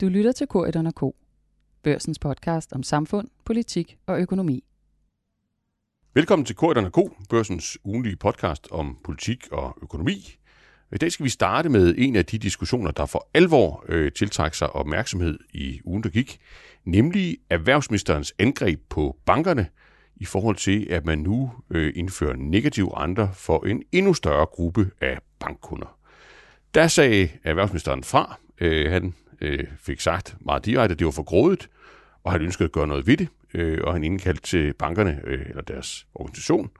Du lytter til K1 K, børsens podcast om samfund, politik og økonomi. Velkommen til K1 K, børsens ugenlige podcast om politik og økonomi. I dag skal vi starte med en af de diskussioner, der for alvor øh, tiltrækker sig opmærksomhed i ugen, der gik, nemlig erhvervsministerens angreb på bankerne i forhold til, at man nu øh, indfører negative renter for en endnu større gruppe af bankkunder. Der sagde erhvervsministeren fra. Øh, han øh, fik sagt meget direkte, at det var for grådigt, og han ønskede at gøre noget ved det, øh, og han indkaldte til bankerne, øh, eller deres organisation,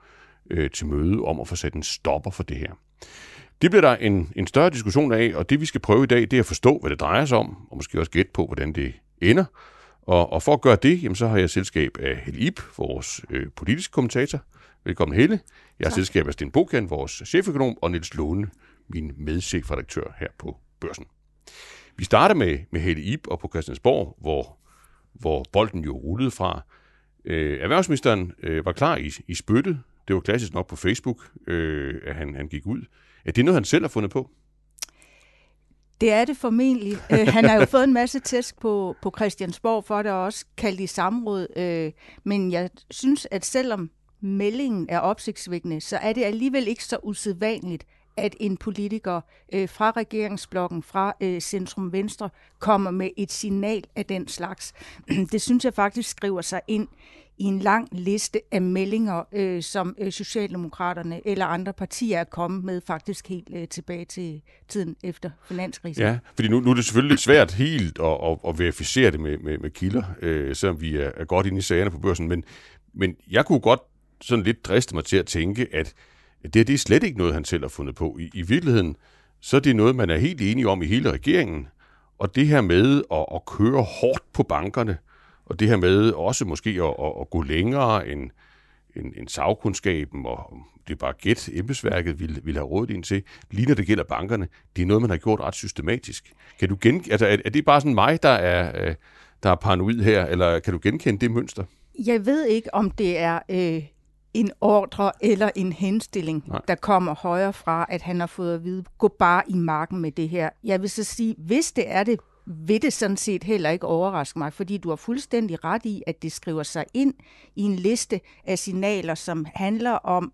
øh, til møde om at få sat en stopper for det her. Det bliver der en, en større diskussion af, og det vi skal prøve i dag, det er at forstå, hvad det drejer sig om, og måske også gætte på, hvordan det ender. Og, og for at gøre det, jamen, så har jeg selskab af Helle Ip, vores øh, politiske kommentator. Velkommen Helle. Jeg har selskab af Sten Bokan, vores cheføkonom, og Niels Låne, min medchefredaktør her på Børsen. Vi starter med, med Helle Ip og på Christiansborg, hvor, hvor bolden jo rullede fra. Øh, erhvervsministeren øh, var klar i, i spyttet. Det var klassisk nok på Facebook, øh, at han, han gik ud. Er det noget, han selv har fundet på? Det er det formentlig. Øh, han har jo fået en masse tæsk på, på Christiansborg for det, og også kaldt i samråd. Øh, men jeg synes, at selvom meldingen er opsigtsvækkende, så er det alligevel ikke så usædvanligt, at en politiker øh, fra regeringsblokken, fra øh, Centrum Venstre, kommer med et signal af den slags. Det synes jeg faktisk skriver sig ind i en lang liste af meldinger, øh, som øh, Socialdemokraterne eller andre partier er kommet med faktisk helt øh, tilbage til tiden efter finanskrisen. Ja, fordi nu, nu er det selvfølgelig lidt svært helt at, at, at verificere det med, med, med kilder, øh, selvom vi er, er godt inde i sagerne på børsen, men, men jeg kunne godt sådan lidt driste mig til at tænke, at det, det er slet ikke noget, han selv har fundet på. I, I virkeligheden, så er det noget, man er helt enige om i hele regeringen. Og det her med at, at køre hårdt på bankerne, og det her med også måske at, at, at gå længere end, end, end sagkundskaben, og det er bare gæt, embedsværket ville, ville have rådet ind til, lige når det gælder bankerne, det er noget, man har gjort ret systematisk. Kan du gen, altså, er, er det bare sådan mig, der er, øh, der er paranoid her, eller kan du genkende det mønster? Jeg ved ikke, om det er øh, en ordre eller en henstilling, Nej. der kommer højre fra, at han har fået at vide, gå bare i marken med det her. Jeg vil så sige, hvis det er det, vil det sådan set heller ikke overraske mig, fordi du har fuldstændig ret i, at det skriver sig ind i en liste af signaler, som handler om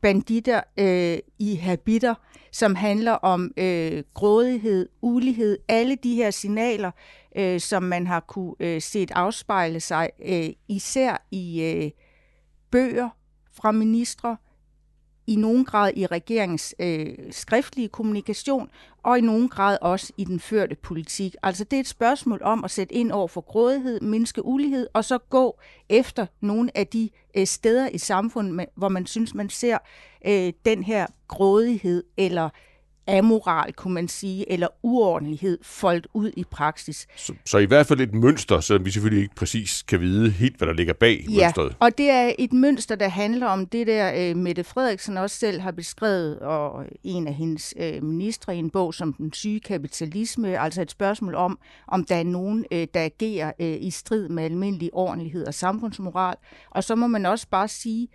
banditter øh, i habiter, som handler om øh, grådighed, ulighed, alle de her signaler, øh, som man har kunne øh, set afspejle sig øh, især i øh, bøger fra ministre, i nogen grad i regeringens øh, skriftlige kommunikation, og i nogen grad også i den førte politik. Altså det er et spørgsmål om at sætte ind over for grådighed, mindske ulighed, og så gå efter nogle af de øh, steder i samfundet, hvor man synes, man ser øh, den her grådighed eller amoral, kunne man sige, eller uordentlighed foldt ud i praksis. Så, så i hvert fald et mønster, så vi selvfølgelig ikke præcis kan vide helt, hvad der ligger bag ja, mønstret. og det er et mønster, der handler om det der, uh, Mette Frederiksen også selv har beskrevet, og en af hendes uh, ministre i en bog som Den syge kapitalisme, altså et spørgsmål om, om der er nogen, uh, der agerer uh, i strid med almindelig ordentlighed og samfundsmoral. Og så må man også bare sige,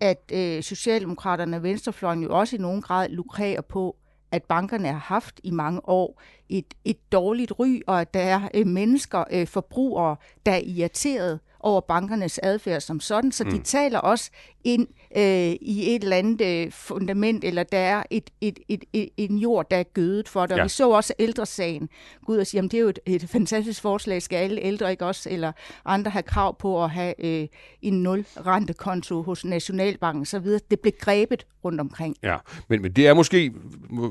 at uh, Socialdemokraterne og Venstrefløjen jo også i nogen grad lukrerer på, at bankerne har haft i mange år et, et dårligt ry, og at der er øh, mennesker, øh, forbrugere, der er irriteret over bankernes adfærd som sådan, så mm. de taler også ind øh, i et eller andet øh, fundament, eller der er et, et, et, et, en jord, der er gødet for det. Ja. Og vi så også ældresagen gå ud og sige, at det er jo et, et fantastisk forslag, skal alle ældre ikke også, eller andre have krav på at have øh, en nul rentekonto hos Nationalbanken så videre. Det blev grebet rundt omkring. Ja, men, men det er måske,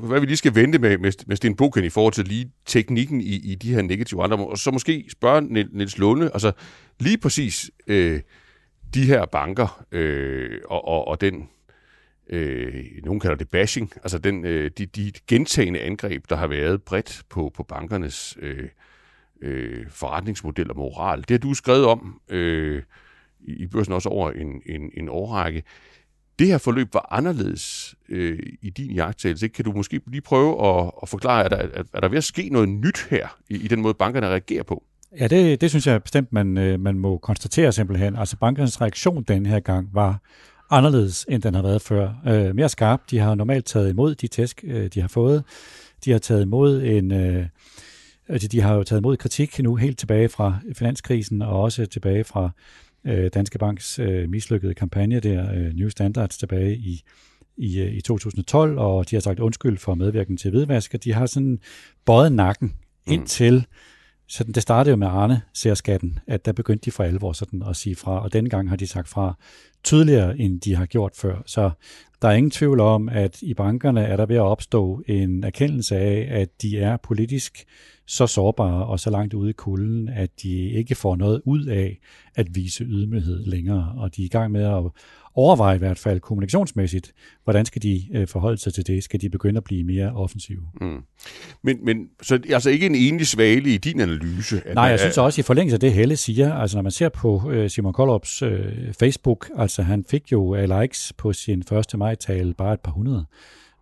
hvad vi lige skal vente med, med, med Sten Boken i forhold til lige teknikken i, i de her negative andre, og så måske spørge Niels Lunde, altså lige præcis øh, de her banker øh, og, og, og den, øh, nogen kalder det bashing, altså den, øh, de, de gentagende angreb, der har været bredt på, på bankernes øh, øh, forretningsmodel og moral. Det har du skrevet om øh, i børsen også over en, en, en årrække. Det her forløb var anderledes øh, i din jagttagelse. Kan du måske lige prøve at, at forklare, er der, er der ved at ske noget nyt her i, i den måde, bankerne reagerer på? Ja, det, det synes jeg bestemt, man, øh, man må konstatere simpelthen. Altså bankernes reaktion den her gang var anderledes, end den har været før. Øh, mere skarp. De har normalt taget imod de tæsk, øh, de har fået. De har taget imod en, øh, altså, de har jo taget imod kritik nu helt tilbage fra finanskrisen, og også tilbage fra øh, Danske Banks øh, mislykkede kampagne der, øh, New Standards, tilbage i, i, øh, i 2012, og de har sagt undskyld for medvirken til hvidvask, og de har sådan bøjet nakken mm. indtil så det startede jo med Arne særskatten, at der begyndte de for alvor sådan at sige fra, og denne gang har de sagt fra tydeligere, end de har gjort før. Så der er ingen tvivl om, at i bankerne er der ved at opstå en erkendelse af, at de er politisk så sårbare og så langt ude i kulden, at de ikke får noget ud af at vise ydmyghed længere, og de er i gang med at overveje i hvert fald kommunikationsmæssigt, hvordan skal de øh, forholde sig til det? Skal de begynde at blive mere offensive? Mm. Men, men så altså ikke en enlig svale i din analyse? At Nej, jeg synes også i forlængelse af det, Helle siger, altså når man ser på øh, Simon Kollops øh, Facebook, altså han fik jo likes på sin 1. maj-tale bare et par hundrede.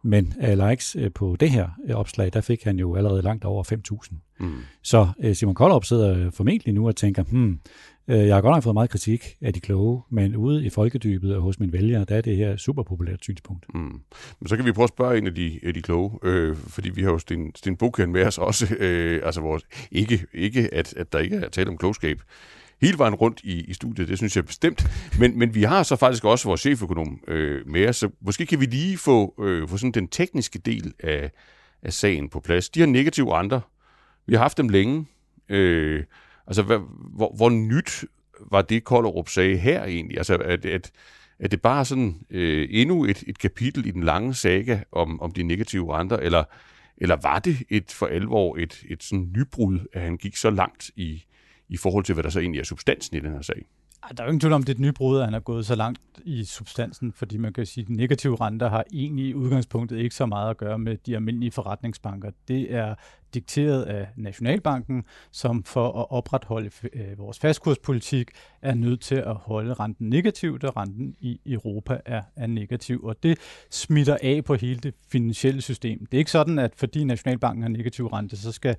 Men likes uh, på det her uh, opslag, der fik han jo allerede langt over 5.000. Mm. Så uh, Simon Koldrup sidder formentlig nu og tænker, hmm, Øh, jeg har godt nok fået meget kritik af de kloge, men ude i folkedybet og hos mine vælgere, der er det her super populært synspunkt. Mm. Men så kan vi prøve at spørge en af de, af de kloge, øh, fordi vi har jo Sten, Sten Bukhan med os også, øh, altså vores, ikke, ikke at, at der ikke er tale om klogskab, hele vejen rundt i, i studiet, det synes jeg bestemt. Men, men vi har så faktisk også vores cheføkonom øh, med os, så måske kan vi lige få, øh, få sådan den tekniske del af, af sagen på plads. De har negative andre. Vi har haft dem længe. Øh, Altså, hvad, hvor, hvor nyt var det, Kollerup sagde her egentlig? Altså, at, at, at det bare sådan øh, endnu et, et kapitel i den lange saga om, om de negative renter, eller, eller var det et for alvor et, et sådan nybrud, at han gik så langt i, i forhold til, hvad der så egentlig er substansen i den her sag? Der er jo ingen tvivl om, det er et nybrud, at han er gået så langt i substansen, fordi man kan sige, at negative renter har egentlig i udgangspunktet ikke så meget at gøre med de almindelige forretningsbanker. Det er dikteret af Nationalbanken, som for at opretholde øh, vores fastkurspolitik er nødt til at holde renten negativ, da renten i Europa er, er negativ. Og det smitter af på hele det finansielle system. Det er ikke sådan, at fordi Nationalbanken har negativ rente, så skal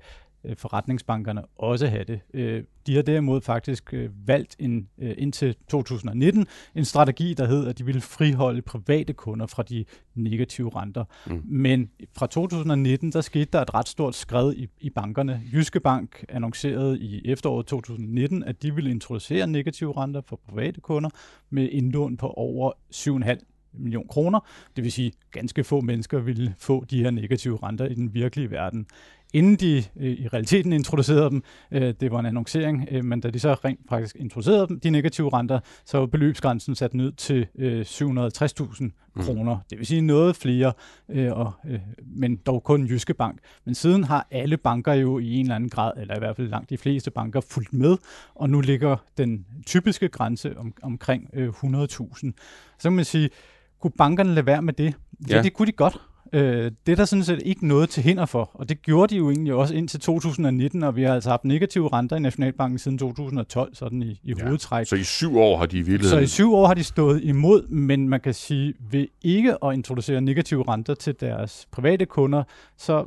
forretningsbankerne også have det. Øh, de har derimod faktisk øh, valgt en, indtil 2019 en strategi, der hed, at de ville friholde private kunder fra de negative renter. Mm. Men fra 2019, der skete der et ret stort skred i, i bankerne. Jyske Bank annoncerede i efteråret 2019, at de ville introducere negative renter for private kunder med indlån på over 7,5 million kroner. Det vil sige, at ganske få mennesker ville få de her negative renter i den virkelige verden inden de øh, i realiteten introducerede dem. Øh, det var en annoncering, øh, men da de så rent faktisk introducerede dem, de negative renter, så var beløbsgrænsen sat ned til øh, 760.000 mm. kroner. Det vil sige noget flere, øh, og, øh, men dog kun Jyske Bank. Men siden har alle banker jo i en eller anden grad, eller i hvert fald langt de fleste banker, fulgt med, og nu ligger den typiske grænse om, omkring øh, 100.000. Så kan man sige, kunne bankerne lade være med det? Ja, ja. det kunne de godt. Øh, det er der sådan set ikke noget til hinder for, og det gjorde de jo egentlig også indtil 2019, og vi har altså haft negative renter i Nationalbanken siden 2012, sådan i, i ja, hovedtræk. Så i syv år har de i virkeligheden... Så i syv år har de stået imod, men man kan sige, ved ikke at introducere negative renter til deres private kunder, så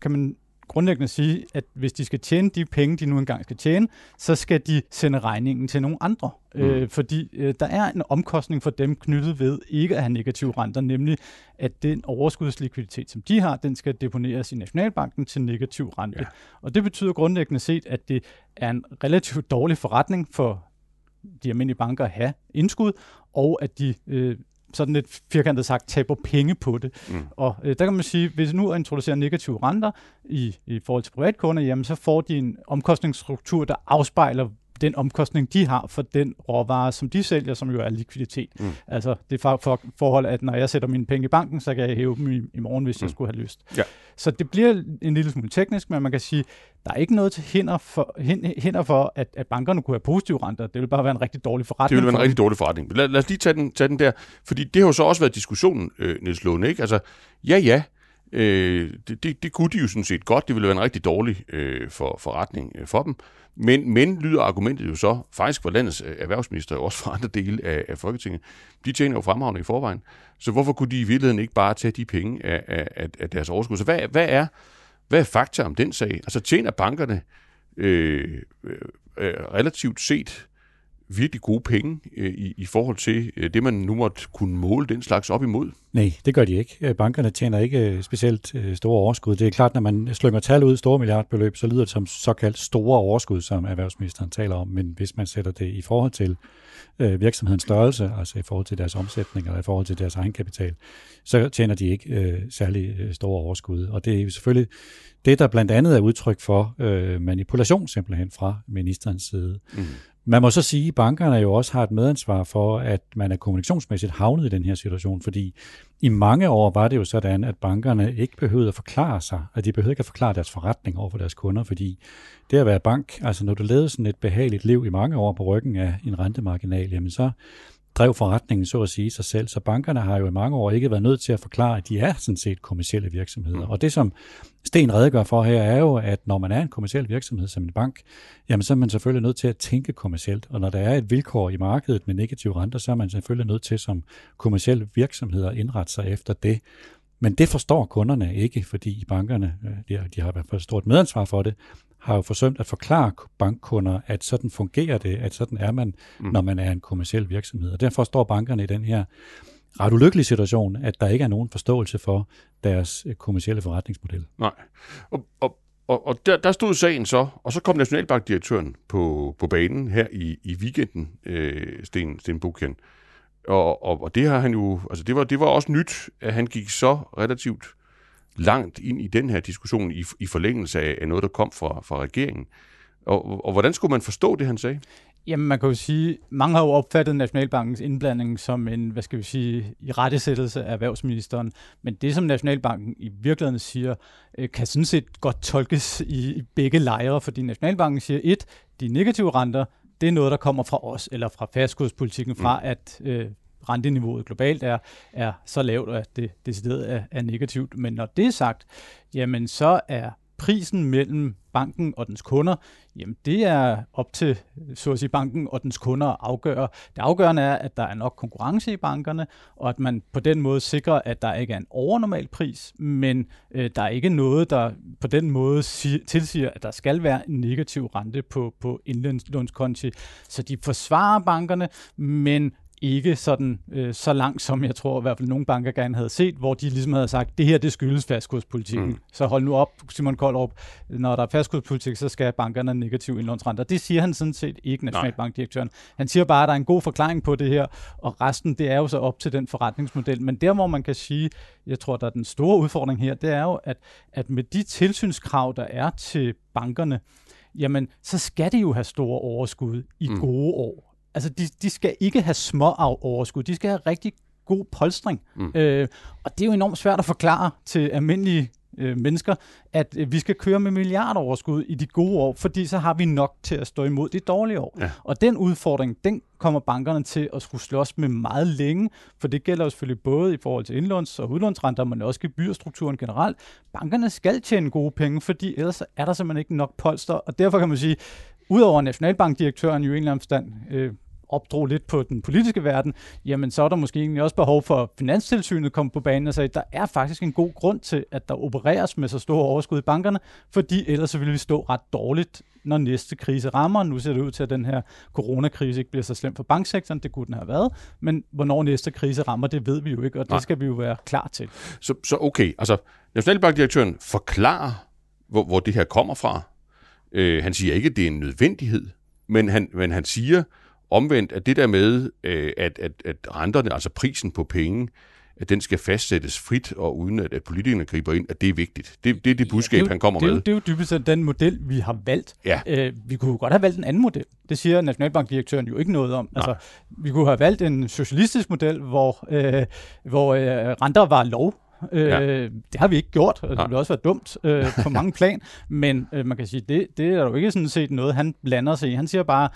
kan man grundlæggende sige, at hvis de skal tjene de penge, de nu engang skal tjene, så skal de sende regningen til nogle andre. Mm. Øh, fordi øh, der er en omkostning for dem knyttet ved ikke at have negative renter, nemlig at den overskudslikviditet, som de har, den skal deponeres i Nationalbanken til negativ rente. Ja. Og det betyder grundlæggende set, at det er en relativt dårlig forretning for de almindelige banker at have indskud, og at de øh, sådan lidt firkantet sagt, taber penge på det. Mm. Og øh, der kan man sige, hvis nu introducerer negative renter i, i forhold til privatkunder, jamen så får de en omkostningsstruktur, der afspejler den omkostning, de har for den råvare, som de sælger, som jo er likviditet. Mm. Altså det for, for, forhold, at når jeg sætter mine penge i banken, så kan jeg hæve dem i, i morgen, hvis mm. jeg skulle have lyst. Ja. Så det bliver en lille smule teknisk, men man kan sige, der er ikke noget til hinder for, hinder for at, at bankerne kunne have positive renter. Det vil bare være en rigtig dårlig forretning. Det vil være en rigtig dårlig forretning. Lad, lad os lige tage den, tage den der, fordi det har jo så også været diskussionen, øh, Niels Lund, ikke? Altså, ja, ja, Øh, det, det, det kunne de jo sådan set godt. Det ville være en rigtig dårlig øh, for, forretning øh, for dem. Men, men lyder argumentet jo så, faktisk for landets øh, erhvervsminister og også for andre dele af, af Folketinget, de tjener jo fremragende i forvejen. Så hvorfor kunne de i virkeligheden ikke bare tage de penge af, af, af deres overskud? Så hvad, hvad, er, hvad er fakta om den sag? Altså tjener bankerne øh, øh, øh relativt set virkelig gode penge øh, i, i forhold til øh, det, man nu måtte kunne måle den slags op imod? Nej, det gør de ikke. Øh, bankerne tjener ikke øh, specielt øh, store overskud. Det er klart, når man slynger tal ud store milliardbeløb, så lyder det som såkaldt store overskud, som erhvervsministeren taler om. Men hvis man sætter det i forhold til øh, virksomhedens størrelse, altså i forhold til deres omsætning eller i forhold til deres egenkapital, så tjener de ikke øh, særlig øh, store overskud. Og det er jo selvfølgelig det, der blandt andet er udtryk for øh, manipulation simpelthen fra ministerens side. Mm. Man må så sige, at bankerne jo også har et medansvar for, at man er kommunikationsmæssigt havnet i den her situation, fordi i mange år var det jo sådan, at bankerne ikke behøvede at forklare sig, at de behøvede ikke at forklare deres forretning over for deres kunder, fordi det at være bank, altså når du levede sådan et behageligt liv i mange år på ryggen af en rentemarginal, jamen så drev forretningen så at sige sig selv. Så bankerne har jo i mange år ikke været nødt til at forklare, at de er sådan set kommersielle virksomheder. Mm. Og det som Sten redegør for her er jo, at når man er en kommersiel virksomhed som en bank, jamen så er man selvfølgelig nødt til at tænke kommercielt. Og når der er et vilkår i markedet med negative renter, så er man selvfølgelig nødt til som kommersiel virksomhed at indrette sig efter det. Men det forstår kunderne ikke, fordi bankerne øh, de har i hvert fald stort medansvar for det, har jo forsømt at forklare bankkunder, at sådan fungerer det, at sådan er man, mm. når man er en kommersiel virksomhed. Og derfor står bankerne i den her ret ulykkelige situation, at der ikke er nogen forståelse for deres øh, kommersielle forretningsmodel. Nej. Og, og, og, og der, der stod sagen så, og så kom Nationalbankdirektøren på, på banen her i, i weekenden, øh, Sten, Sten Bukian. Og, og, og det har han jo, altså det var, det var også nyt, at han gik så relativt langt ind i den her diskussion i, i forlængelse af, af noget, der kom fra, fra regeringen. Og, og hvordan skulle man forstå det, han sagde? Jamen, man kan jo sige, mange har jo opfattet Nationalbankens indblanding som en, hvad skal vi sige, i rettesættelse af erhvervsministeren. Men det, som Nationalbanken i virkeligheden siger, øh, kan sådan set godt tolkes i, i begge lejre, fordi Nationalbanken siger, et, de negative renter, det er noget, der kommer fra os, eller fra fastkurspolitikken, fra mm. at øh, renteniveauet globalt er, er så lavt, at det decideret er, er negativt. Men når det er sagt, jamen så er prisen mellem banken og dens kunder, jamen det er op til, så at sige, banken og dens kunder at afgøre. Det afgørende er, at der er nok konkurrence i bankerne, og at man på den måde sikrer, at der ikke er en overnormal pris, men øh, der er ikke noget, der på den måde si- tilsiger, at der skal være en negativ rente på, på indlånskonti. Så de forsvarer bankerne, men ikke sådan øh, så langt, som jeg tror i hvert fald nogle banker gerne havde set, hvor de ligesom havde sagt, det her det skyldes fastkurspolitikken. Mm. Så hold nu op, Simon Koldrup, når der er fastkurspolitik, så skal bankerne have negativ indlånsrenter. Det siger han sådan set ikke, Nationalbankdirektøren. Han siger bare, at der er en god forklaring på det her, og resten det er jo så op til den forretningsmodel. Men der, hvor man kan sige, jeg tror, der er den store udfordring her, det er jo, at, at med de tilsynskrav, der er til bankerne, jamen, så skal de jo have store overskud i mm. gode år. Altså, de, de skal ikke have små overskud. De skal have rigtig god polstring. Mm. Øh, og det er jo enormt svært at forklare til almindelige øh, mennesker, at øh, vi skal køre med milliardoverskud i de gode år, fordi så har vi nok til at stå imod de dårlige år. Ja. Og den udfordring, den kommer bankerne til at skulle slås med meget længe, for det gælder jo selvfølgelig både i forhold til indlåns- og udlånsrenter, men også gebyrstrukturen generelt. Bankerne skal tjene gode penge, fordi ellers er der simpelthen ikke nok polster, og derfor kan man sige, udover Nationalbankdirektøren jo i en eller anden forstand øh, opdrog lidt på den politiske verden, jamen så er der måske egentlig også behov for, at Finanstilsynet kom på banen og sagde, at der er faktisk en god grund til, at der opereres med så store overskud i bankerne, fordi ellers så ville vi stå ret dårligt, når næste krise rammer. Nu ser det ud til, at den her coronakrise ikke bliver så slem for banksektoren, det kunne den have været, men hvornår næste krise rammer, det ved vi jo ikke, og Nej. det skal vi jo være klar til. Så, så okay, altså Nationalbankdirektøren forklarer, hvor, hvor det her kommer fra. Øh, han siger ikke, at det er en nødvendighed, men han, men han siger, Omvendt at det der med, øh, at, at, at renterne, altså prisen på penge, at den skal fastsættes frit og uden at, at politikerne griber ind, at det er vigtigt. Det, det er det budskab, ja, det er, han kommer det med. Det er jo dybest set den model, vi har valgt. Ja. Øh, vi kunne jo godt have valgt en anden model. Det siger Nationalbankdirektøren jo ikke noget om. Altså, vi kunne have valgt en socialistisk model, hvor, øh, hvor øh, renter var lov, Øh, ja. Det har vi ikke gjort, og det ville også være dumt øh, på mange plan, men øh, man kan sige, det, det er jo ikke sådan set noget, han blander sig i. Han siger bare,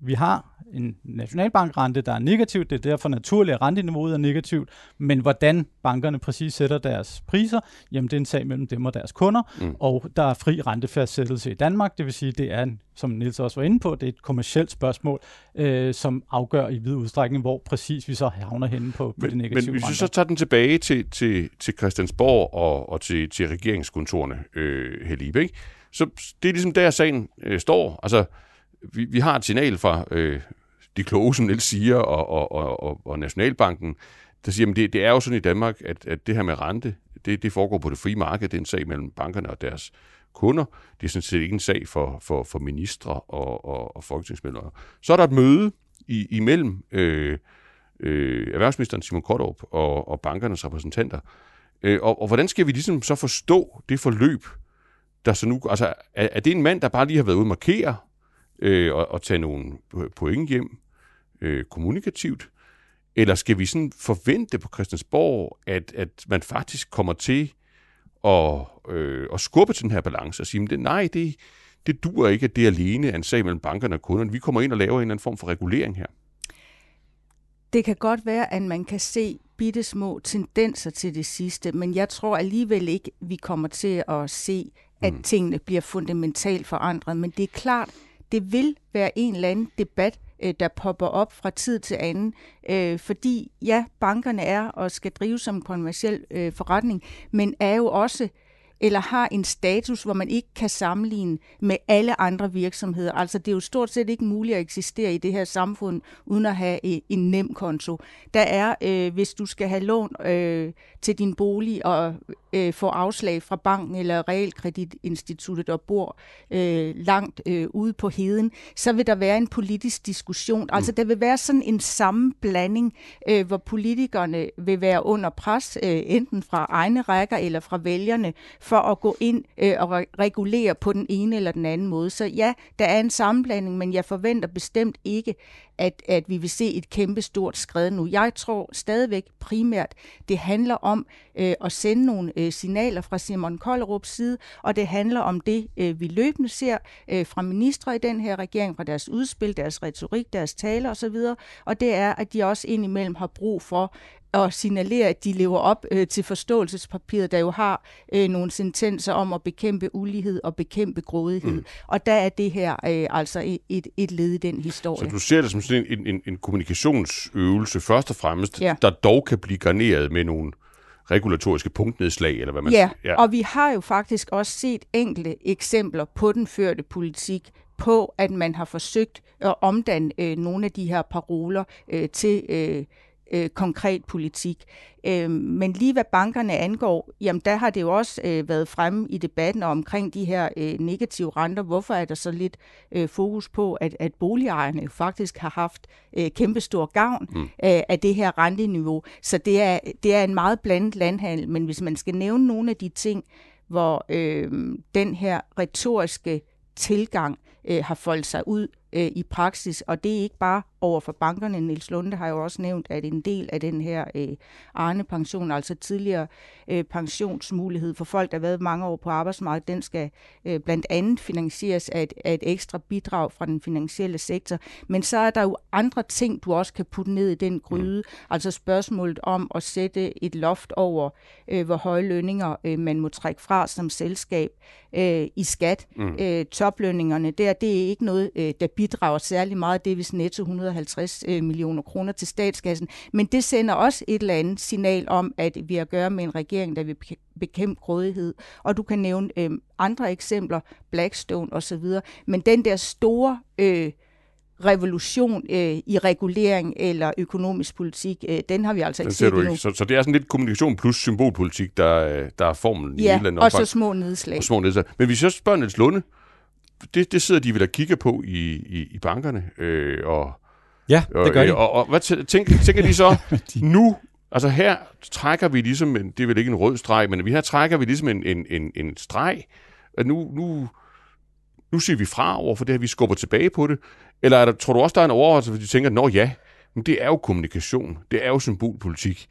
vi har en nationalbankrente, der er negativt. Det er derfor naturligt, at renteniveauet er negativt. Men hvordan bankerne præcis sætter deres priser, jamen det er en sag mellem dem og deres kunder. Mm. Og der er fri rentefastsættelse i Danmark. Det vil sige, det er, en, som Nils også var inde på, det er et kommersielt spørgsmål, øh, som afgør i vid udstrækning, hvor præcis vi så havner henne på, på men, det negative Men hvis vi så tager den tilbage til, til, til Christiansborg og, og til, til regeringskontorene, øh, Helibe, ikke? så det er ligesom der, sagen øh, står. Altså, vi, vi har et signal fra øh, de kloge, som Niels siger, og, og, og, og, og Nationalbanken, der siger, at det, det er jo sådan i Danmark, at, at det her med rente, det, det foregår på det frie marked. Det er en sag mellem bankerne og deres kunder. Det er sådan set ikke en sag for, for, for ministre og, og, og folketingsmedlemmer. Så er der et møde i, imellem øh, øh, erhvervsministeren Simon Kortrup og, og bankernes repræsentanter. Øh, og, og hvordan skal vi ligesom så forstå det forløb, der så nu... Altså, er, er det en mand, der bare lige har været ude og markere øh, og, og tage nogle point hjem øh, kommunikativt? Eller skal vi sådan forvente på Christiansborg, at, at man faktisk kommer til at, øh, at skubbe til den her balance og sige, at nej, det, det dur ikke, at det alene er en sag mellem bankerne og kunderne. Vi kommer ind og laver en eller anden form for regulering her. Det kan godt være, at man kan se bitte små tendenser til det sidste, men jeg tror alligevel ikke, vi kommer til at se, at mm. tingene bliver fundamentalt forandret. Men det er klart, det vil være en eller anden debat, øh, der popper op fra tid til anden, øh, fordi ja, bankerne er og skal drives som kommersiel øh, forretning, men er jo også eller har en status, hvor man ikke kan sammenligne med alle andre virksomheder. Altså det er jo stort set ikke muligt at eksistere i det her samfund uden at have en nem konto. Der er, øh, hvis du skal have lån øh, til din bolig og øh, få afslag fra banken eller realkreditinstituttet og bor øh, langt øh, ude på heden, så vil der være en politisk diskussion. Altså, mm. Der vil være sådan en sammenblanding, øh, hvor politikerne vil være under pres, øh, enten fra egne rækker eller fra vælgerne, for at gå ind øh, og regulere på den ene eller den anden måde. Så ja, der er en sammenblanding, men jeg forventer bestemt ikke, at, at vi vil se et kæmpe stort skred nu. Jeg tror stadigvæk primært, det handler om øh, at sende nogle øh, signaler fra Simon Kollerups side, og det handler om det, øh, vi løbende ser øh, fra ministre i den her regering, fra deres udspil, deres retorik, deres taler osv., og det er, at de også indimellem har brug for at signalere, at de lever op øh, til forståelsespapiret, der jo har øh, nogle sentenser om at bekæmpe ulighed og bekæmpe grådighed. Mm. Og der er det her øh, altså et, et led i den historie. Så du ser det som sådan en, en, en kommunikationsøvelse først og fremmest, ja. der dog kan blive garneret med nogle regulatoriske punktnedslag, eller hvad man ja, siger. Ja, og vi har jo faktisk også set enkelte eksempler på den førte politik, på at man har forsøgt at omdanne øh, nogle af de her paroler øh, til øh, øh, konkret politik. Øh, men lige hvad bankerne angår, jamen der har det jo også øh, været fremme i debatten omkring de her øh, negative renter. Hvorfor er der så lidt øh, fokus på, at, at boligejerne faktisk har haft øh, kæmpestor gavn mm. øh, af det her renteniveau? Så det er, det er en meget blandet landhandel, men hvis man skal nævne nogle af de ting, hvor øh, den her retoriske tilgang øh, har foldet sig ud øh, i praksis, og det er ikke bare over for bankerne. Nils Lunde har jo også nævnt, at en del af den her øh, Arne-pension, altså tidligere øh, pensionsmulighed for folk, der har været mange år på arbejdsmarkedet, den skal øh, blandt andet finansieres af et, af et ekstra bidrag fra den finansielle sektor. Men så er der jo andre ting, du også kan putte ned i den mm. gryde, mm. altså spørgsmålet om at sætte et loft over, øh, hvor høje lønninger øh, man må trække fra som selskab øh, i skat. Mm. Øh, toplønningerne der, det er ikke noget, øh, der bidrager særlig meget. Det er vist netto 100 250 øh, millioner kroner til statskassen. Men det sender også et eller andet signal om, at vi har at gøre med en regering, der vil bekæmpe grådighed. Og du kan nævne øh, andre eksempler, Blackstone osv. Men den der store... Øh, revolution øh, i regulering eller økonomisk politik, øh, den har vi altså ikke set endnu. Ikke. Så, så det er sådan lidt kommunikation plus symbolpolitik, der, øh, der er formlen ja, i et eller andet og så små nedslag. Og små nedslag. Men hvis jeg spørger Niels Lunde, det, det sidder de vel og kigger på i, i, i bankerne, øh, og ja, det gør de. Og, og, og hvad tænker, tænker de så nu? Altså her trækker vi ligesom, en, det er vel ikke en rød streg, men her trækker vi ligesom en, en, en, en streg, at nu, nu, nu siger vi fra over for det her, vi skubber tilbage på det. Eller er der, tror du også, der er en overholdelse, hvor de tænker, nå ja, men det er jo kommunikation, det er jo symbolpolitik.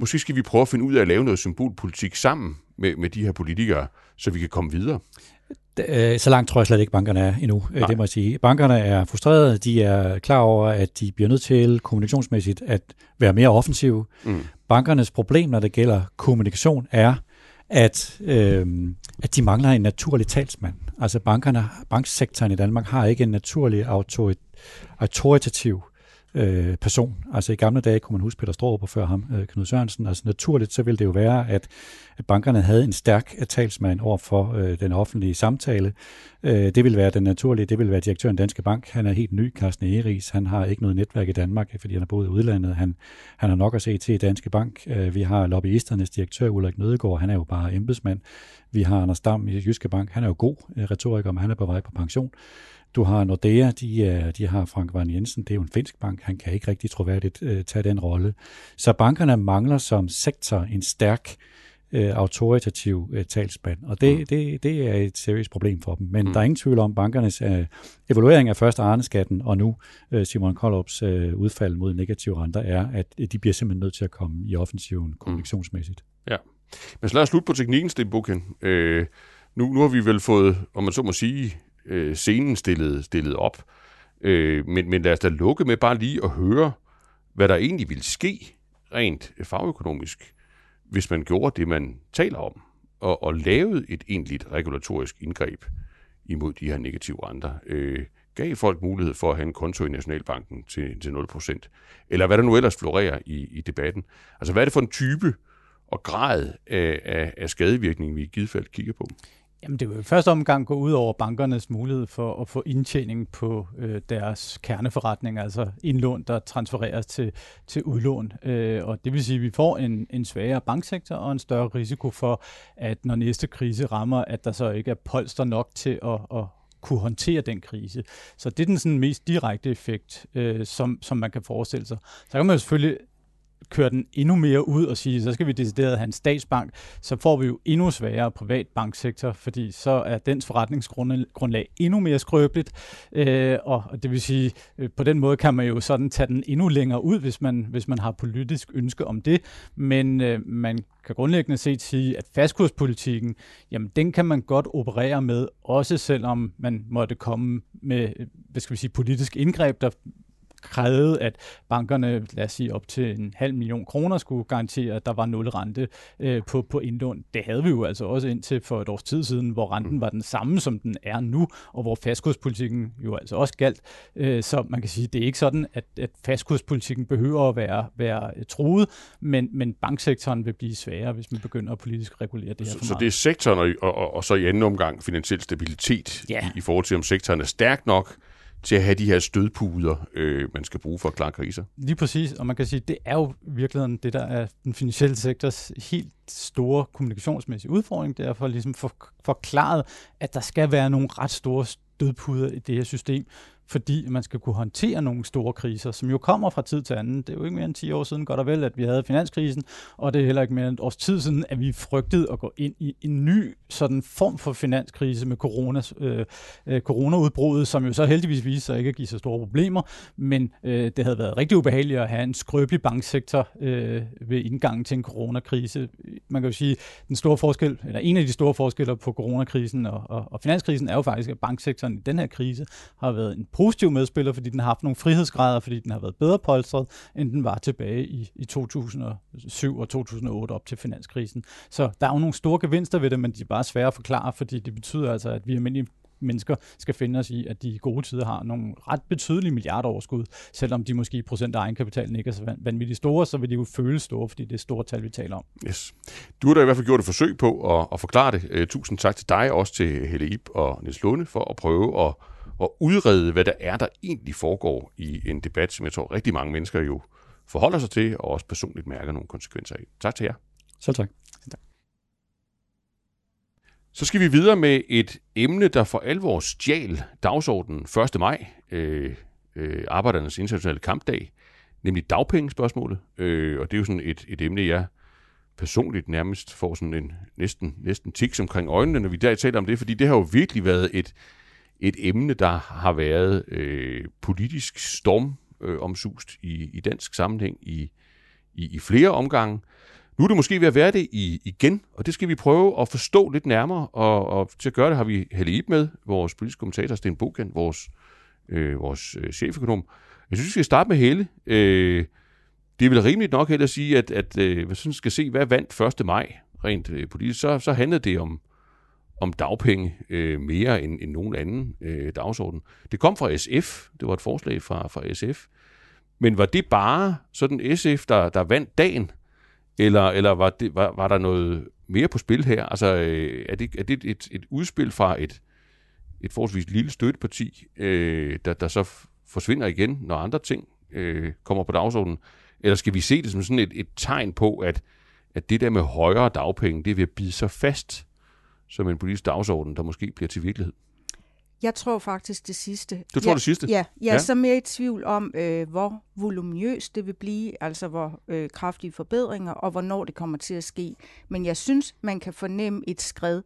Måske skal vi prøve at finde ud af at lave noget symbolpolitik sammen med, med de her politikere, så vi kan komme videre. Øh, så langt tror jeg slet ikke, bankerne er endnu, øh, Nej. det må jeg sige. Bankerne er frustrerede, de er klar over, at de bliver nødt til kommunikationsmæssigt at være mere offensive. Mm. Bankernes problem, når det gælder kommunikation, er, at, øh, at de mangler en naturlig talsmand. Altså bankerne, banksektoren i Danmark har ikke en naturlig autorit, autoritativ øh, person. Altså i gamle dage kunne man huske Peter Straarup og før ham, øh, Knud Sørensen. Altså naturligt så ville det jo være, at, at bankerne havde en stærk øh, talsmand over for øh, den offentlige samtale. Øh, det vil være den naturlige, det vil være direktøren Danske Bank. Han er helt ny, Carsten Eris. Han har ikke noget netværk i Danmark, fordi han har boet i udlandet. Han, han har nok at se til i Danske Bank. Øh, vi har lobbyisternes direktør Ulrik Nødegård, han er jo bare embedsmand. Vi har Anders Dam i Jyske Bank, han er jo god øh, retoriker, men han er på vej på pension. Du har Nordea, de, de har Frank Van Jensen, det er jo en finsk bank, han kan ikke rigtig troværdigt uh, tage den rolle. Så bankerne mangler som sektor en stærk uh, autoritativ uh, talsmand, og det, mm. det, det er et seriøst problem for dem. Men mm. der er ingen tvivl om bankernes uh, evaluering af første Arneskatten, og nu uh, Simon Kollops uh, udfald mod negative renter, er, at de bliver simpelthen nødt til at komme i offensiven mm. kommunikationsmæssigt. Ja, men så lad os slutte på teknikken, Sten Bukken. Øh, nu, nu har vi vel fået, om man så må sige, øh, scenen stillet, stillet op. Øh, men, men lad os da lukke med bare lige at høre, hvad der egentlig ville ske rent fagøkonomisk, hvis man gjorde det, man taler om, og, og lavede et egentligt regulatorisk indgreb imod de her negative renter. Øh, gav folk mulighed for at have en konto i Nationalbanken til, til 0%, eller hvad der nu ellers florerer i, i debatten. Altså, hvad er det for en type og grad af, af, af skadevirkning, vi i givet fald kigger på? Jamen det vil i første omgang gå ud over bankernes mulighed for at få indtjening på øh, deres kerneforretning, altså indlån, der transfereres til, til udlån. Øh, og det vil sige, at vi får en, en svagere banksektor og en større risiko for, at når næste krise rammer, at der så ikke er polster nok til at, at kunne håndtere den krise. Så det er den sådan mest direkte effekt, øh, som, som man kan forestille sig. Så kan man jo selvfølgelig køre den endnu mere ud og sige, så skal vi decideret have en statsbank, så får vi jo endnu sværere privat banksektor, fordi så er dens forretningsgrundlag endnu mere skrøbeligt, øh, og det vil sige, øh, på den måde kan man jo sådan tage den endnu længere ud, hvis man, hvis man har politisk ønske om det, men øh, man kan grundlæggende set sige, at fastkurspolitikken, jamen den kan man godt operere med, også selvom man måtte komme med, hvad skal vi sige, politisk indgreb, der krævede, at bankerne, lad os sige op til en halv million kroner, skulle garantere, at der var nul rente øh, på, på indlån. Det havde vi jo altså også indtil for et års tid siden, hvor renten mm. var den samme, som den er nu, og hvor fastkurspolitikken jo altså også galt. Øh, så man kan sige, det er ikke sådan, at, at fastkurspolitikken behøver at være, være truet, men, men banksektoren vil blive sværere, hvis man begynder at politisk regulere det her Så, så det er sektoren, og, og, og så i anden omgang finansiel stabilitet ja. i, i forhold til, om sektoren er stærk nok, til at have de her stødpuder, øh, man skal bruge for at klare kriser. Lige præcis, og man kan sige, det er jo virkeligheden det, der er den finansielle sektors helt store kommunikationsmæssige udfordring, det er for ligesom for, forklaret, at der skal være nogle ret store stødpuder i det her system, fordi man skal kunne håndtere nogle store kriser, som jo kommer fra tid til anden. Det er jo ikke mere end 10 år siden, godt og vel, at vi havde finanskrisen, og det er heller ikke mere end et års tid siden, at vi frygtede at gå ind i en ny sådan form for finanskrise med corona, øh, øh, coronaudbruddet, som jo så heldigvis viser sig ikke at give så store problemer, men øh, det havde været rigtig ubehageligt at have en skrøbelig banksektor øh, ved indgangen til en coronakrise. Man kan jo sige, den store forskel, eller en af de store forskelle på coronakrisen og, og, og finanskrisen er jo faktisk, at banksektoren i den her krise har været en positiv medspiller, fordi den har haft nogle frihedsgrader, fordi den har været bedre polstret, end den var tilbage i, i 2007 og 2008 op til finanskrisen. Så der er jo nogle store gevinster ved det, men de er bare svære at forklare, fordi det betyder altså, at vi almindelige mennesker skal finde os i, at de i gode tider har nogle ret betydelige milliardoverskud, selvom de måske i procent af egenkapitalen ikke er så vanvittigt store, så vil de jo føles store, fordi det er store tal, vi taler om. Yes. Du har da i hvert fald gjort et forsøg på at, at forklare det. Øh, tusind tak til dig, også til Helle Ip og Niels Lunde, for at prøve at at udrede, hvad der er, der egentlig foregår i en debat, som jeg tror rigtig mange mennesker jo forholder sig til, og også personligt mærker nogle konsekvenser af. Tak til jer. Selv tak. Så skal vi videre med et emne, der for alvor stjal dagsordenen 1. maj, øh, øh, Arbejdernes Internationale Kampdag, nemlig dagpengespørgsmålet. Øh, og det er jo sådan et, et emne, jeg personligt nærmest får sådan en næsten, næsten tiks omkring øjnene, når vi der taler om det, fordi det har jo virkelig været et, et emne, der har været øh, politisk stormomsust øh, i, i dansk sammenhæng i, i, i flere omgange. Nu er det måske ved at være det i, igen, og det skal vi prøve at forstå lidt nærmere, og, og til at gøre det har vi Helle Ip med, vores politiske kommentator Sten Bogen, vores, øh, vores øh, cheføkonom. Jeg synes, vi skal starte med Helle. Øh, det er vel rimeligt nok at sige, at, at øh, hvis man skal se, hvad vandt 1. maj rent øh, politisk, så, så handlede det om, om dagpenge øh, mere end, end nogen anden øh, dagsorden. Det kom fra SF, det var et forslag fra, fra SF, Men var det bare sådan SF, der, der vandt dagen? Eller, eller var, det, var, var der noget mere på spil her? Altså, øh, er det, er det et, et udspil fra et, et forholdsvis lille støtteparti, øh, der, der så forsvinder igen, når andre ting øh, kommer på dagsordenen? Eller skal vi se det som sådan et, et tegn på, at, at det der med højere dagpenge, det vil bide sig fast som en politisk dagsorden, der måske bliver til virkelighed? Jeg tror faktisk det sidste. Du tror ja, det sidste? Ja, jeg er ja. så mere i tvivl om, øh, hvor voluminøst det vil blive, altså hvor øh, kraftige forbedringer, og hvornår det kommer til at ske. Men jeg synes, man kan fornemme et skred.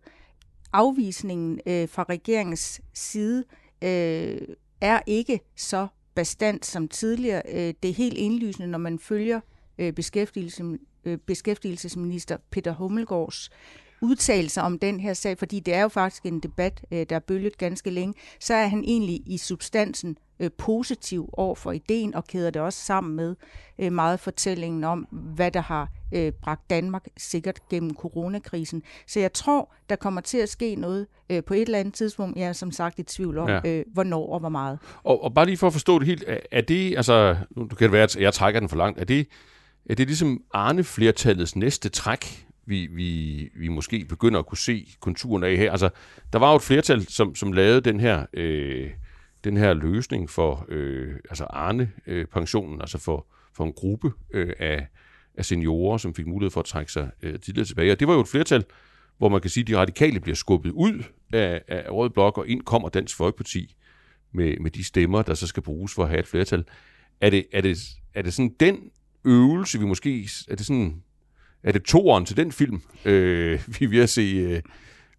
Afvisningen øh, fra regeringens side øh, er ikke så bestandt som tidligere. Øh, det er helt indlysende, når man følger øh, beskæftigelse, øh, beskæftigelsesminister Peter Hummelgaards udtalelser om den her sag, fordi det er jo faktisk en debat, øh, der er bølget ganske længe, så er han egentlig i substansen øh, positiv over for ideen og kæder det også sammen med øh, meget fortællingen om, hvad der har øh, bragt Danmark sikkert gennem coronakrisen. Så jeg tror, der kommer til at ske noget øh, på et eller andet tidspunkt. Jeg er som sagt i tvivl om, ja. øh, hvornår og hvor meget. Og, og bare lige for at forstå det helt, er, er det, altså, nu kan det være, at jeg trækker den for langt, er det, er det ligesom Arne-flertallets næste træk vi, vi, vi måske begynder at kunne se konturen af her. Altså, der var jo et flertal, som, som lavede den her, øh, den her løsning for øh, altså Arne-pensionen, øh, altså for, for en gruppe øh, af, af seniorer, som fik mulighed for at trække sig øh, tidligere tilbage. Og det var jo et flertal, hvor man kan sige, at de radikale bliver skubbet ud af, af Rød Blok, og ind kommer Dansk Folkeparti med, med de stemmer, der så skal bruges for at have et flertal. Er det, er det, er det sådan den øvelse, vi måske... Er det sådan er det toeren til den film, øh, vi er ved at se, øh,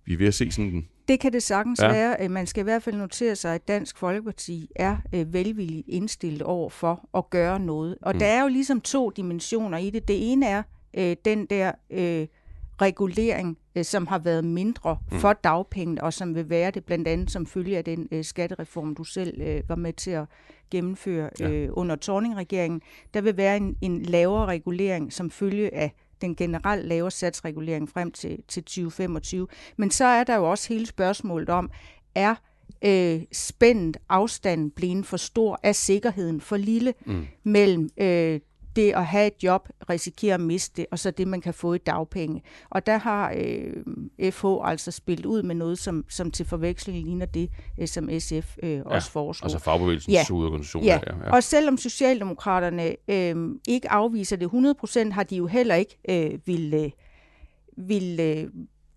vi er ved at se sådan... Det kan det sagtens ja. være. Man skal i hvert fald notere sig, at Dansk Folkeparti er øh, velvilligt indstillet over for at gøre noget. Og mm. der er jo ligesom to dimensioner i det. Det ene er øh, den der øh, regulering, øh, som har været mindre mm. for dagpengene, og som vil være det blandt andet som følge af den øh, skattereform, du selv øh, var med til at gennemføre øh, ja. under Torning-regeringen. Der vil være en, en lavere regulering som følge af den generelt lave satsregulering frem til, til 2025. Men så er der jo også hele spørgsmålet om, er øh, spændt afstanden blevet for stor? Er sikkerheden for lille mm. mellem øh, det at have et job, risikere at miste det, og så det, man kan få i dagpenge. Og der har øh, FH altså spillet ud med noget, som, som til forveksling ligner det, øh, som SF øh, også ja, foreslår. altså fagbevægelsens ja. hovedorganisation. Ja. Ja, ja. Og selvom Socialdemokraterne øh, ikke afviser det 100%, har de jo heller ikke øh, ville, øh, ville øh,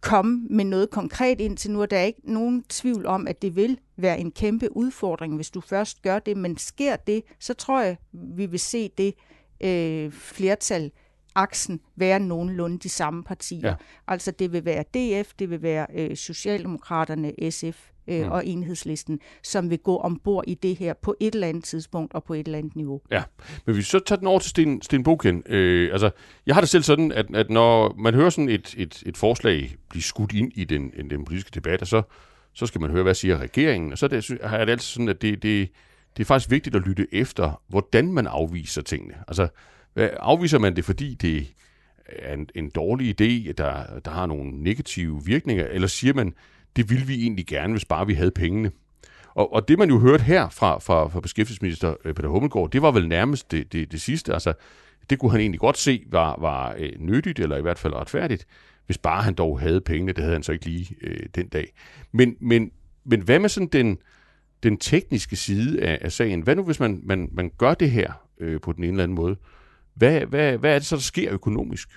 komme med noget konkret ind til nu, og der er ikke nogen tvivl om, at det vil være en kæmpe udfordring, hvis du først gør det, men sker det, så tror jeg, vi vil se det øh, flertal aksen være nogenlunde de samme partier. Ja. Altså det vil være DF, det vil være øh, Socialdemokraterne, SF øh, mm. og Enhedslisten, som vil gå ombord i det her på et eller andet tidspunkt og på et eller andet niveau. Ja, men hvis vi så tager den over til Sten, Sten Boken, øh, altså jeg har det selv sådan, at, at når man hører sådan et, et, et forslag blive skudt ind i den, den politiske debat, så, så skal man høre, hvad siger regeringen, og så er det, er det altid sådan, at det, det, det er faktisk vigtigt at lytte efter, hvordan man afviser tingene. Altså, afviser man det, fordi det er en, en dårlig idé, der, der har nogle negative virkninger, eller siger man, det ville vi egentlig gerne, hvis bare vi havde pengene? Og, og det man jo hørte her fra, fra, fra beskæftigelsesminister øh, Peter Hummelgaard, det var vel nærmest det, det, det sidste. Altså, det kunne han egentlig godt se var, var øh, nyttigt, eller i hvert fald retfærdigt, hvis bare han dog havde pengene. Det havde han så ikke lige øh, den dag. Men, men, men hvad med sådan den, den tekniske side af, af sagen. Hvad nu, hvis man, man, man gør det her øh, på den ene eller anden måde? Hvad, hvad, hvad er det så, der sker økonomisk?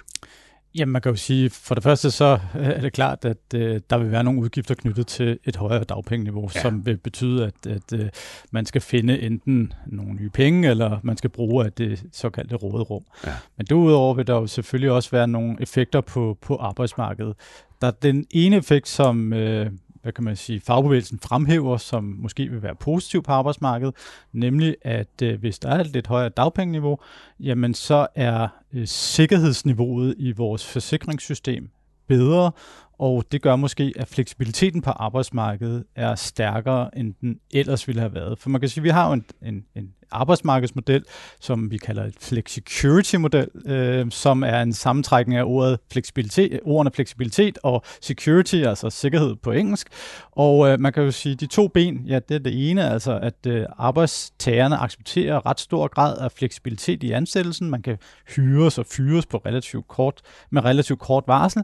Jamen, man kan jo sige, for det første så er det klart, at øh, der vil være nogle udgifter knyttet til et højere dagpengeniveau, ja. som vil betyde, at, at øh, man skal finde enten nogle nye penge, eller man skal bruge af det såkaldte råderum. Ja. Men derudover vil der jo selvfølgelig også være nogle effekter på, på arbejdsmarkedet. Der er den ene effekt, som øh, hvad kan man sige, fagbevægelsen fremhæver, som måske vil være positiv på arbejdsmarkedet, nemlig at øh, hvis der er et lidt højere dagpengeniveau, jamen så er øh, sikkerhedsniveauet i vores forsikringssystem bedre, og det gør måske, at fleksibiliteten på arbejdsmarkedet er stærkere, end den ellers ville have været. For man kan sige, at vi har jo en, en, en arbejdsmarkedsmodel, som vi kalder et flexicurity-model, øh, som er en sammentrækning af ordet fleksibilitet, ordene fleksibilitet og security, altså sikkerhed på engelsk. Og øh, man kan jo sige, at de to ben, ja, det er det ene, altså at øh, arbejdstagerne accepterer ret stor grad af fleksibilitet i ansættelsen. Man kan hyres og fyres på relativt kort, med relativt kort varsel,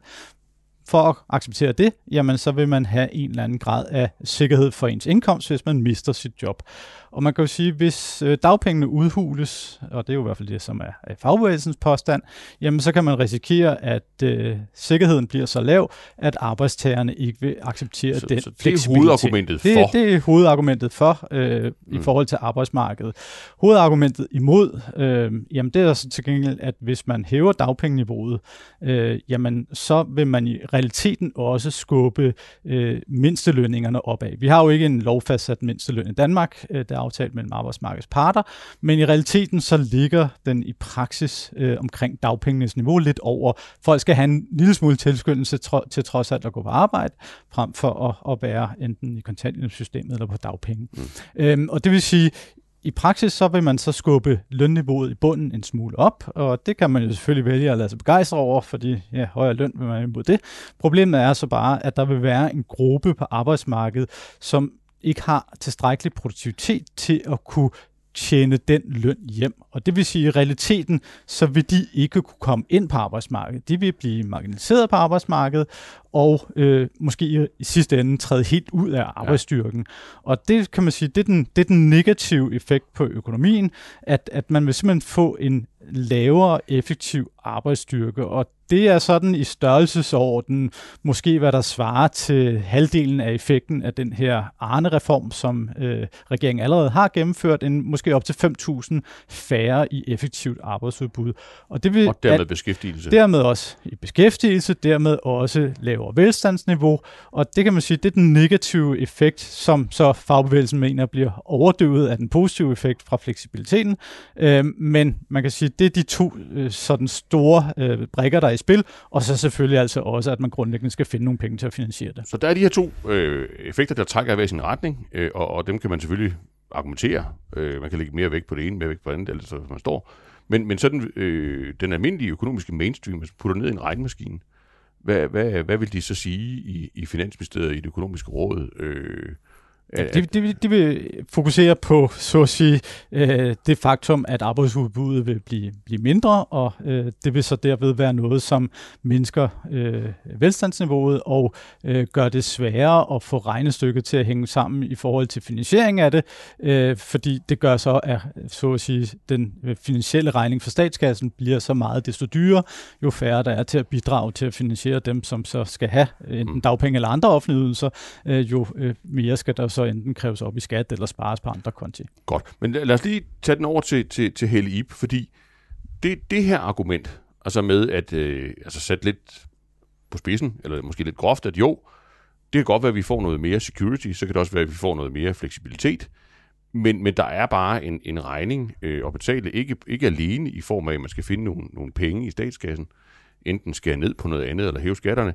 for at acceptere det, jamen så vil man have en eller anden grad af sikkerhed for ens indkomst, hvis man mister sit job. Og man kan jo sige, hvis øh, dagpengene udhules, og det er jo i hvert fald det, som er fagbevægelsens påstand, jamen så kan man risikere, at øh, sikkerheden bliver så lav, at arbejdstagerne ikke vil acceptere så, den så det er hovedargumentet det, for? Det er hovedargumentet for øh, mm. i forhold til arbejdsmarkedet. Hovedargumentet imod, øh, jamen det er så til gengæld, at hvis man hæver dagpengeniveauet, øh, jamen så vil man i realiteten også skubbe øh, mindstelønningerne opad. Vi har jo ikke en lovfastsat mindsteløn i Danmark, øh, der er aftalt mellem arbejdsmarkedets parter, men i realiteten så ligger den i praksis øh, omkring dagpengenes niveau lidt over. Folk skal have en lille smule tilskyndelse tro, til trods alt at gå på arbejde, frem for at, at være enten i kontanthjælpssystemet eller på dagpenge. Mm. Øhm, og det vil sige, i praksis så vil man så skubbe lønniveauet i bunden en smule op, og det kan man jo selvfølgelig vælge at lade sig begejstre over, fordi ja, højere løn vil man imod det. Problemet er så bare, at der vil være en gruppe på arbejdsmarkedet, som ikke har tilstrækkelig produktivitet til at kunne tjene den løn hjem. Og det vil sige, at i realiteten, så vil de ikke kunne komme ind på arbejdsmarkedet. De vil blive marginaliseret på arbejdsmarkedet, og øh, måske i, sidste ende træde helt ud af arbejdsstyrken. Ja. Og det kan man sige, det er, den, det er den negative effekt på økonomien, at, at man vil simpelthen få en lavere effektiv arbejdsstyrke, og det er sådan i størrelsesorden, måske hvad der svarer til halvdelen af effekten af den her Arne-reform, som øh, regeringen allerede har gennemført, en måske op til 5.000 færre i effektivt arbejdsudbud. Og, det vil, og dermed beskæftigelse. Dermed også i beskæftigelse, dermed også lavere velstandsniveau, og det kan man sige, det er den negative effekt, som så fagbevægelsen mener bliver overdøvet af den positive effekt fra fleksibiliteten. Øh, men man kan sige, det er de to øh, sådan store øh, brikker, der er i spil, og så selvfølgelig altså også, at man grundlæggende skal finde nogle penge til at finansiere det. Så der er de her to øh, effekter, der trækker i hver sin retning, øh, og, og dem kan man selvfølgelig argumentere. Øh, man kan lægge mere vægt på det ene, mere vægt på det andet, altså man står. Men, men sådan øh, den almindelige økonomiske mainstream, hvis man putter ned i en regnmaskine, hvad, hvad, hvad vil de så sige i, i Finansministeriet, i det økonomiske råd? Øh, Ja, de, de, de vil fokusere på, så at sige, øh, det faktum, at arbejdsudbuddet vil blive, blive mindre, og øh, det vil så derved være noget, som mindsker øh, velstandsniveauet og øh, gør det sværere at få regnestykket til at hænge sammen i forhold til finansiering af det, øh, fordi det gør så, at så at sige, den finansielle regning for statskassen bliver så meget desto dyrere, jo færre der er til at bidrage til at finansiere dem, som så skal have enten mm. dagpenge eller andre offentlige ydelser, øh, jo øh, mere skal der så enten kræves op i skat eller spares på andre konti. Godt, men lad os lige tage den over til, til, til Helle Ip, fordi det, det her argument, altså med at øh, altså sætte lidt på spidsen, eller måske lidt groft, at jo, det kan godt være, at vi får noget mere security, så kan det også være, at vi får noget mere fleksibilitet, men, men der er bare en, en regning øh, at betale, ikke, ikke alene i form af, at man skal finde nogle, nogle penge i statskassen, enten skære ned på noget andet eller hæve skatterne,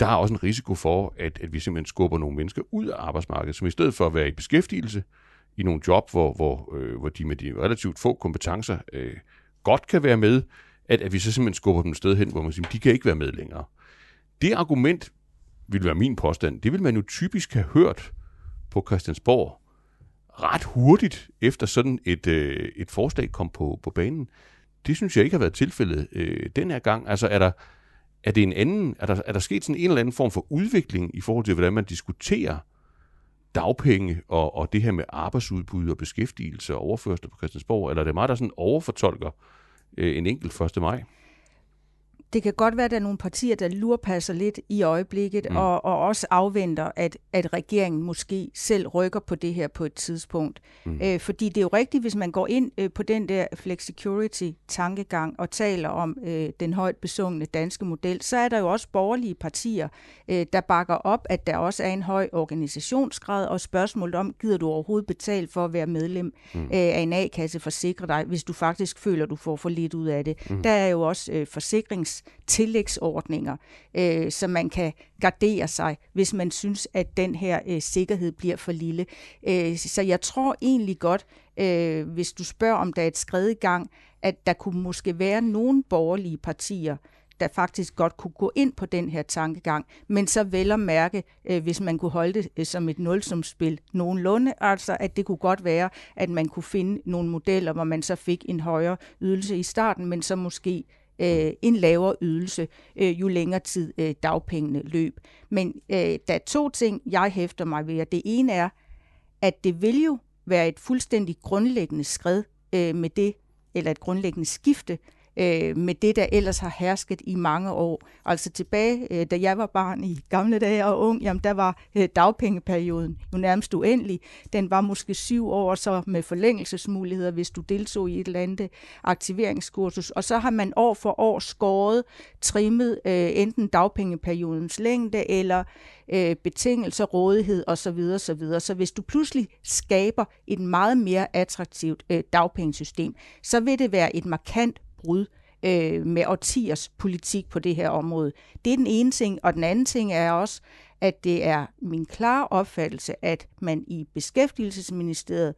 der er også en risiko for, at, at vi simpelthen skubber nogle mennesker ud af arbejdsmarkedet, som i stedet for at være i beskæftigelse i nogle job, hvor, hvor, øh, hvor de med de relativt få kompetencer øh, godt kan være med, at, at vi så simpelthen skubber dem et sted hen, hvor man siger, de kan ikke være med længere. Det argument vil være min påstand. Det vil man jo typisk have hørt på Christiansborg ret hurtigt, efter sådan et, øh, et forslag kom på, på banen. Det synes jeg ikke har været tilfældet øh, den her gang. Altså er der, er det en anden, er der, er der sket sådan en eller anden form for udvikling i forhold til, hvordan man diskuterer dagpenge og, og det her med arbejdsudbud og beskæftigelse og overførsel på Christiansborg, eller er det meget, der sådan overfortolker øh, en enkelt 1. maj? Det kan godt være, at der er nogle partier, der lurpasser lidt i øjeblikket, mm. og, og også afventer, at, at regeringen måske selv rykker på det her på et tidspunkt. Mm. Øh, fordi det er jo rigtigt, hvis man går ind øh, på den der flexicurity-tankegang og taler om øh, den højt besungne danske model, så er der jo også borgerlige partier, øh, der bakker op, at der også er en høj organisationsgrad, og spørgsmålet om, gider du overhovedet betale for at være medlem mm. øh, af en A-kasse, forsikre dig, hvis du faktisk føler, du får for lidt ud af det. Mm. Der er jo også øh, forsikrings tillægsordninger, øh, så man kan gardere sig, hvis man synes, at den her øh, sikkerhed bliver for lille. Øh, så jeg tror egentlig godt, øh, hvis du spørger, om der er et skred i gang, at der kunne måske være nogle borgerlige partier, der faktisk godt kunne gå ind på den her tankegang, men så vel at mærke, øh, hvis man kunne holde det øh, som et nulsumspil nogenlunde, altså at det kunne godt være, at man kunne finde nogle modeller, hvor man så fik en højere ydelse i starten, men så måske øh, en lavere ydelse, øh, jo længere tid øh, dagpengene løb. Men øh, der er to ting, jeg hæfter mig ved, det ene er, at det vil jo være et fuldstændig grundlæggende skred øh, med det, eller et grundlæggende skifte øh, med det, der ellers har hersket i mange år. Altså tilbage, øh, da jeg var barn i gamle dage og ung, jamen der var øh, dagpengeperioden jo nærmest uendelig. Den var måske syv år, så med forlængelsesmuligheder, hvis du deltog i et eller andet aktiveringskursus. Og så har man år for år skåret, trimmet øh, enten dagpengeperiodens længde eller øh, betingelser, rådighed osv. osv. Så hvis du pludselig skaber et meget mere attraktivt øh, dagpengesystem, så vil det være et markant brud øh, med årtiers politik på det her område. Det er den ene ting, og den anden ting er også, at det er min klare opfattelse, at man i Beskæftigelsesministeriet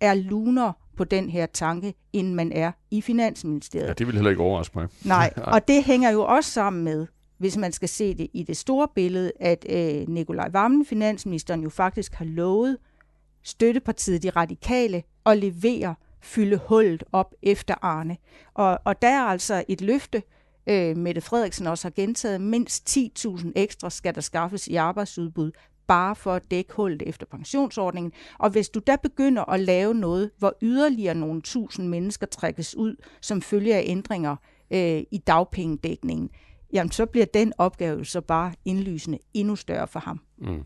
er luner på den her tanke, end man er i Finansministeriet. Ja, det vil heller ikke overraske mig. Nej, og det hænger jo også sammen med, hvis man skal se det i det store billede, at øh, Nikolaj Vammen, finansministeren, jo faktisk har lovet støttepartiet De Radikale at levere fylde hullet op efter Arne. Og, og der er altså et løfte, øh, Mette Frederiksen også har gentaget, mindst 10.000 ekstra skal der skaffes i arbejdsudbud, bare for at dække hullet efter pensionsordningen. Og hvis du da begynder at lave noget, hvor yderligere nogle tusind mennesker trækkes ud som følger af ændringer øh, i dagpengedækningen, jamen så bliver den opgave så bare indlysende endnu større for ham. Mm.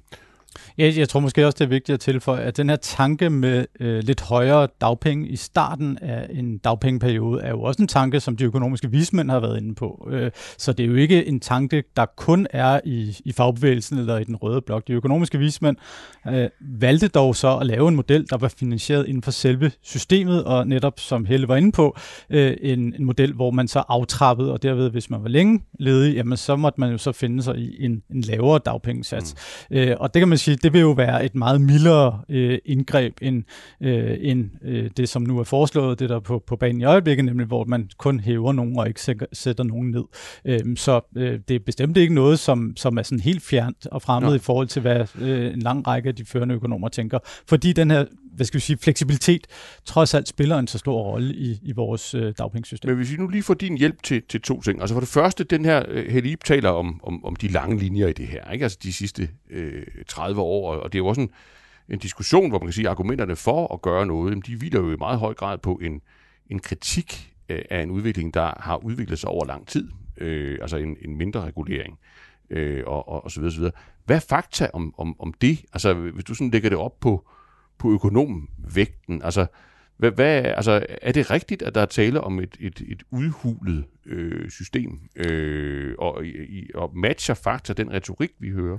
Ja, jeg tror måske også, det er vigtigt at tilføje, at den her tanke med øh, lidt højere dagpenge i starten af en dagpengeperiode, er jo også en tanke, som de økonomiske vismænd har været inde på. Øh, så det er jo ikke en tanke, der kun er i, i fagbevægelsen eller i den røde blok. De økonomiske vismænd øh, valgte dog så at lave en model, der var finansieret inden for selve systemet, og netop, som Helle var inde på, øh, en, en model, hvor man så aftrappede, og derved, hvis man var længe ledig, jamen så måtte man jo så finde sig i en, en lavere dagpengesats. Mm. Øh, og det kan man sige, det vil jo være et meget mildere øh, indgreb end, øh, end øh, det, som nu er foreslået, det der på, på banen i øjeblikket, nemlig hvor man kun hæver nogen og ikke sætter nogen ned. Øh, så øh, det er bestemt ikke noget, som, som er sådan helt fjernt og fremmed ja. i forhold til, hvad øh, en lang række af de førende økonomer tænker. Fordi den her hvad skal vi sige, fleksibilitet trods alt spiller en så stor rolle i, i vores øh, dagpengesystem. Men hvis vi nu lige får din hjælp til, til to ting. Altså for det første, den her, øh, Helib taler om, om, om de lange linjer i det her, ikke? altså de sidste øh, 30 år, og det er jo også en, en diskussion, hvor man kan sige, at argumenterne for at gøre noget, de hviler jo i meget høj grad på en, en kritik øh, af en udvikling, der har udviklet sig over lang tid, øh, altså en, en mindre regulering, øh, og, og, og så videre, så videre. Hvad er fakta om, om, om det? Altså hvis du sådan lægger det op på, på økonomvægten? Altså, hvad, hvad, altså, er det rigtigt, at der er tale om et, et, et udhulet øh, system, øh, og, i, og matcher fakta den retorik, vi hører?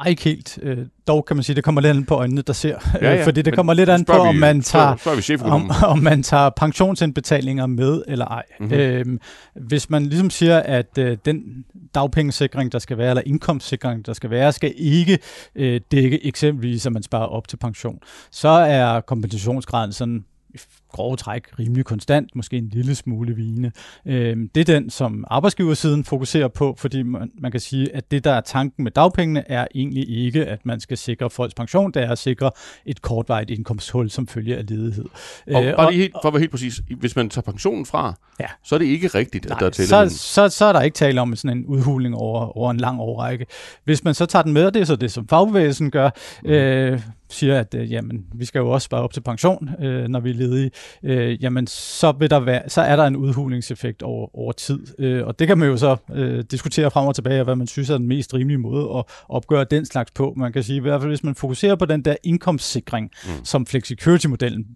Ej, ikke helt. Øh, dog kan man sige, det kommer lidt an på øjnene, der ser. Ja, ja. Fordi det kommer lidt an på, om man tager, spørger, spørger om, om man tager pensionsindbetalinger med eller ej. Mm-hmm. Øhm, hvis man ligesom siger, at øh, den dagpengesikring, der skal være, eller indkomstsikring, der skal være, skal ikke øh, dække eksempelvis, at man sparer op til pension, så er kompensationsgraden sådan if grove træk rimelig konstant, måske en lille smule vigende. Øh, det er den, som arbejdsgiversiden fokuserer på, fordi man, man kan sige, at det, der er tanken med dagpengene, er egentlig ikke, at man skal sikre folks pension, det er at sikre et kortvarigt indkomsthul som følge af ledighed. Og øh, bare lige helt, for at være helt præcis, hvis man tager pensionen fra, ja. så er det ikke rigtigt, at Nej, der er tale så, så, så er der ikke tale om sådan en udhuling over, over en lang årrække. Hvis man så tager den med, og det er så det, som fagbevægelsen gør, mm. øh, siger, at øh, jamen, vi skal jo også spare op til pension, øh, når vi er ledige, øh, jamen, så, vil der være, så er der en udhulingseffekt over, over tid. Øh, og det kan man jo så øh, diskutere frem og tilbage, hvad man synes er den mest rimelige måde at opgøre den slags på. Man kan sige, i hvert fald hvis man fokuserer på den der indkomstsikring, mm. som flexicurity-modellen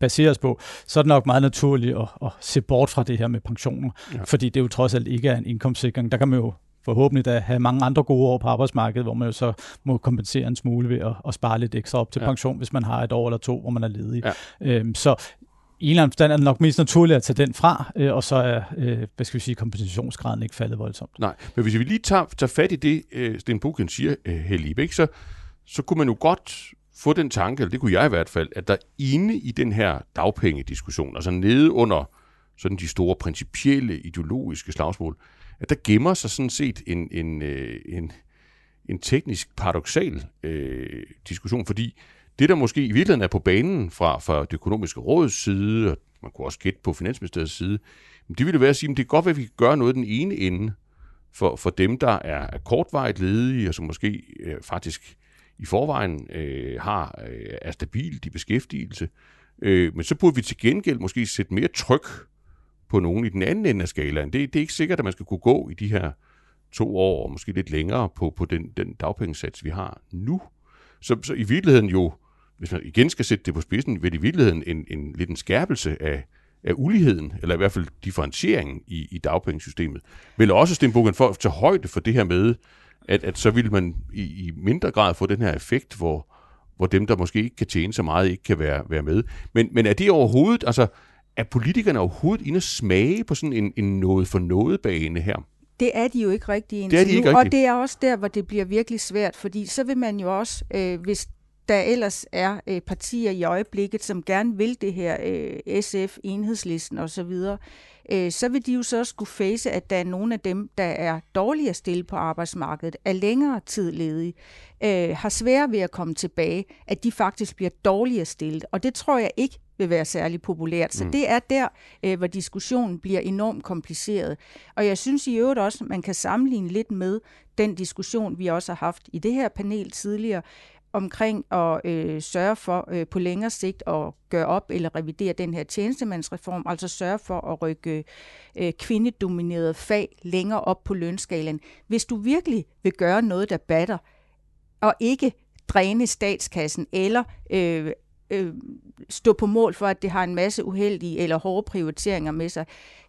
baseres på, så er det nok meget naturligt at, at se bort fra det her med pensioner, ja. fordi det jo trods alt ikke er en indkomstsikring. Der kan man jo forhåbentlig da have mange andre gode år på arbejdsmarkedet, hvor man jo så må kompensere en smule ved at, at spare lidt ekstra op til ja. pension, hvis man har et år eller to, hvor man er ledig. Ja. Øhm, så i en eller anden forstand er det nok mest naturligt at tage den fra, øh, og så er øh, hvad skal vi sige, kompensationsgraden ikke faldet voldsomt. Nej, men hvis vi lige tager, tager fat i det, øh, Sten Buchen siger, øh, Helib, ikke, så, så kunne man jo godt få den tanke, eller det kunne jeg i hvert fald, at der inde i den her dagpengediskussion, altså nede under sådan de store principielle ideologiske slagsmål, at der gemmer sig sådan set en, en, øh, en, en teknisk paradoxal øh, diskussion, fordi det, der måske i virkeligheden er på banen fra, fra det økonomiske råds side, og man kunne også gætte på Finansministeriets side, det ville være at sige, at det er godt at vi kan gøre noget den ene ende for, for dem, der er, er kortvarigt ledige, og som måske øh, faktisk i forvejen øh, har, øh, er stabilt i beskæftigelse. Øh, men så burde vi til gengæld måske sætte mere tryk på nogen i den anden ende af skalaen. Det, det er ikke sikkert, at man skal kunne gå i de her to år, og måske lidt længere på, på den, den dagpengesats, vi har nu. Så, så i virkeligheden jo, hvis man igen skal sætte det på spidsen, vil det i virkeligheden en, en, lidt en skærpelse af, af uligheden, eller i hvert fald differentieringen i, i dagpengesystemet. Vil også Stenbogen for at tage højde for det her med, at, at så vil man i, i mindre grad få den her effekt, hvor, hvor dem, der måske ikke kan tjene så meget, ikke kan være, være med. Men, men er det overhovedet, altså er politikerne overhovedet inde og smage på sådan en, en noget for noget bane her? Det er de jo ikke rigtig indtil det er de ikke nu, og det er også der, hvor det bliver virkelig svært, fordi så vil man jo også, øh, hvis der ellers er øh, partier i øjeblikket, som gerne vil det her, øh, SF, Enhedslisten osv., øh, så vil de jo så skulle face, at der er nogle af dem, der er dårligere stille på arbejdsmarkedet, er længere tid ledige, øh, har svære ved at komme tilbage, at de faktisk bliver dårligere stillet. Og det tror jeg ikke vil være særlig populært. Så mm. det er der, øh, hvor diskussionen bliver enormt kompliceret. Og jeg synes i øvrigt også, at man kan sammenligne lidt med den diskussion, vi også har haft i det her panel tidligere, omkring at øh, sørge for øh, på længere sigt at gøre op eller revidere den her tjenestemandsreform, altså sørge for at rykke øh, kvindedominerede fag længere op på lønskalen. Hvis du virkelig vil gøre noget, der batter, og ikke dræne statskassen eller øh, øh, stå på mål for, at det har en masse uheldige eller hårde prioriteringer med sig,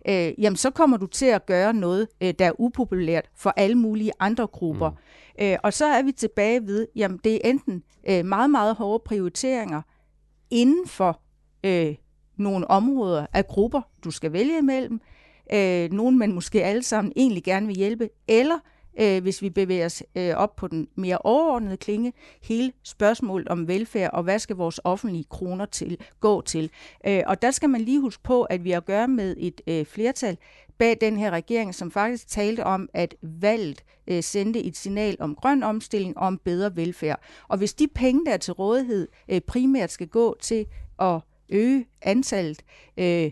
øh, jamen så kommer du til at gøre noget, øh, der er upopulært for alle mulige andre grupper. Mm. Øh, og så er vi tilbage ved, jamen det er enten øh, meget, meget hårde prioriteringer inden for øh, nogle områder af grupper, du skal vælge imellem, øh, nogen man måske alle sammen egentlig gerne vil hjælpe, eller øh, hvis vi bevæger os øh, op på den mere overordnede klinge, hele spørgsmålet om velfærd, og hvad skal vores offentlige kroner til gå til. Øh, og der skal man lige huske på, at vi har at gøre med et øh, flertal bag den her regering, som faktisk talte om, at valget øh, sendte et signal om grøn omstilling og om bedre velfærd. Og hvis de penge, der er til rådighed, øh, primært skal gå til at øge antallet øh,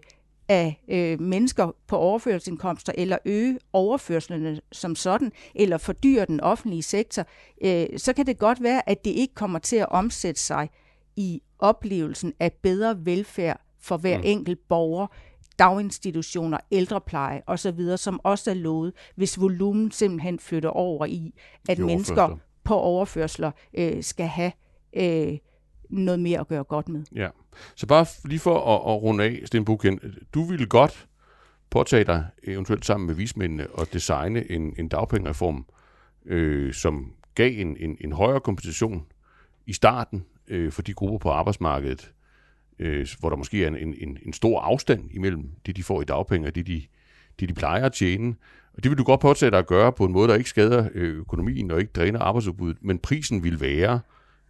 af øh, mennesker på overførselsindkomster, eller øge overførslerne som sådan, eller fordyre den offentlige sektor, øh, så kan det godt være, at det ikke kommer til at omsætte sig i oplevelsen af bedre velfærd for hver mm. enkelt borger, daginstitutioner, ældrepleje osv., som også er lovet, hvis volumen simpelthen flytter over i, at mennesker på overførsler øh, skal have øh, noget mere at gøre godt med. Ja. Så bare lige for at, at runde af, Sten Buchen, du ville godt påtage dig, eventuelt sammen med vismændene, og designe en, en dagpengereform, øh, som gav en, en, en højere kompensation i starten øh, for de grupper på arbejdsmarkedet, øh, hvor der måske er en, en, en stor afstand imellem det, de får i dagpenge, og det, de, det, de plejer at tjene. Og det vil du godt påtage dig at gøre på en måde, der ikke skader øh, økonomien og ikke dræner arbejdsudbuddet, men prisen vil være,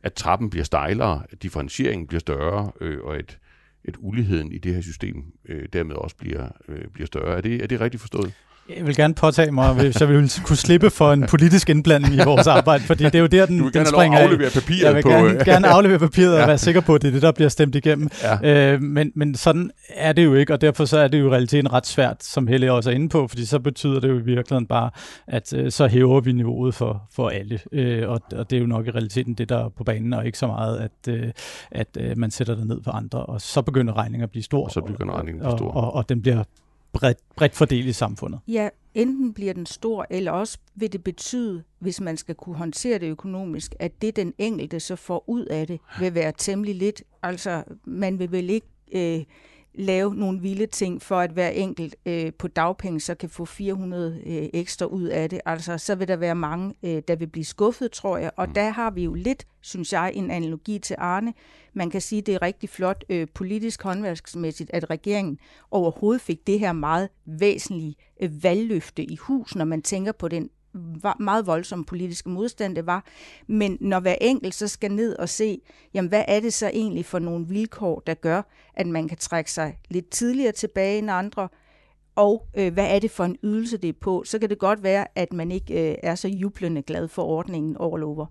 at trappen bliver stejlere, at differentieringen bliver større, øh, og at, at uligheden i det her system øh, dermed også bliver, øh, bliver større. Er det, er det rigtigt forstået? Jeg vil gerne påtage mig, hvis jeg vil kunne slippe for en politisk indblanding i vores arbejde, fordi det er jo der, den, du den springer papiret Jeg vil på, gerne, gerne aflevere papiret ja. og være sikker på, at det er det, der bliver stemt igennem. Ja. Øh, men, men sådan er det jo ikke, og derfor så er det jo i realiteten ret svært, som Helle også er inde på, fordi så betyder det jo i virkeligheden bare, at øh, så hæver vi niveauet for, for alle. Øh, og, og det er jo nok i realiteten det, der er på banen, og ikke så meget, at, øh, at øh, man sætter det ned på andre, og så begynder regningen at blive stor. Og så begynder regningen at blive stor. Og, og, og den bliver bredt, bredt fordelt i samfundet. Ja, enten bliver den stor, eller også vil det betyde, hvis man skal kunne håndtere det økonomisk, at det den enkelte så får ud af det, vil være temmelig lidt. Altså, man vil vel ikke øh, lave nogle vilde ting for, at hver enkelt øh, på dagpenge så kan få 400 øh, ekstra ud af det. Altså, så vil der være mange, øh, der vil blive skuffet, tror jeg. Og mm. der har vi jo lidt, synes jeg, en analogi til Arne. Man kan sige, at det er rigtig flot øh, politisk håndværksmæssigt, at regeringen overhovedet fik det her meget væsentlige øh, valgløfte i hus, når man tænker på den meget voldsom politiske modstand det var. Men når hver enkelt så skal ned og se, jamen hvad er det så egentlig for nogle vilkår, der gør, at man kan trække sig lidt tidligere tilbage end andre, og øh, hvad er det for en ydelse, det er på, så kan det godt være, at man ikke øh, er så jublende glad for ordningen over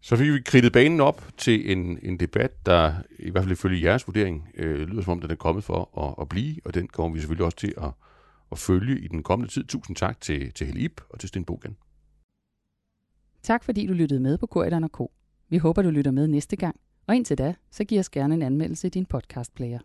Så fik vi kridtet banen op til en, en debat, der i hvert fald ifølge jeres vurdering øh, lyder som om, den er kommet for at, at blive, og den kommer vi selvfølgelig også til at, at følge i den kommende tid. Tusind tak til, til Helle Ip og til Sten Bogen. Tak fordi du lyttede med på Korridoren K. Vi håber, du lytter med næste gang. Og indtil da, så giv os gerne en anmeldelse i din podcastplayer.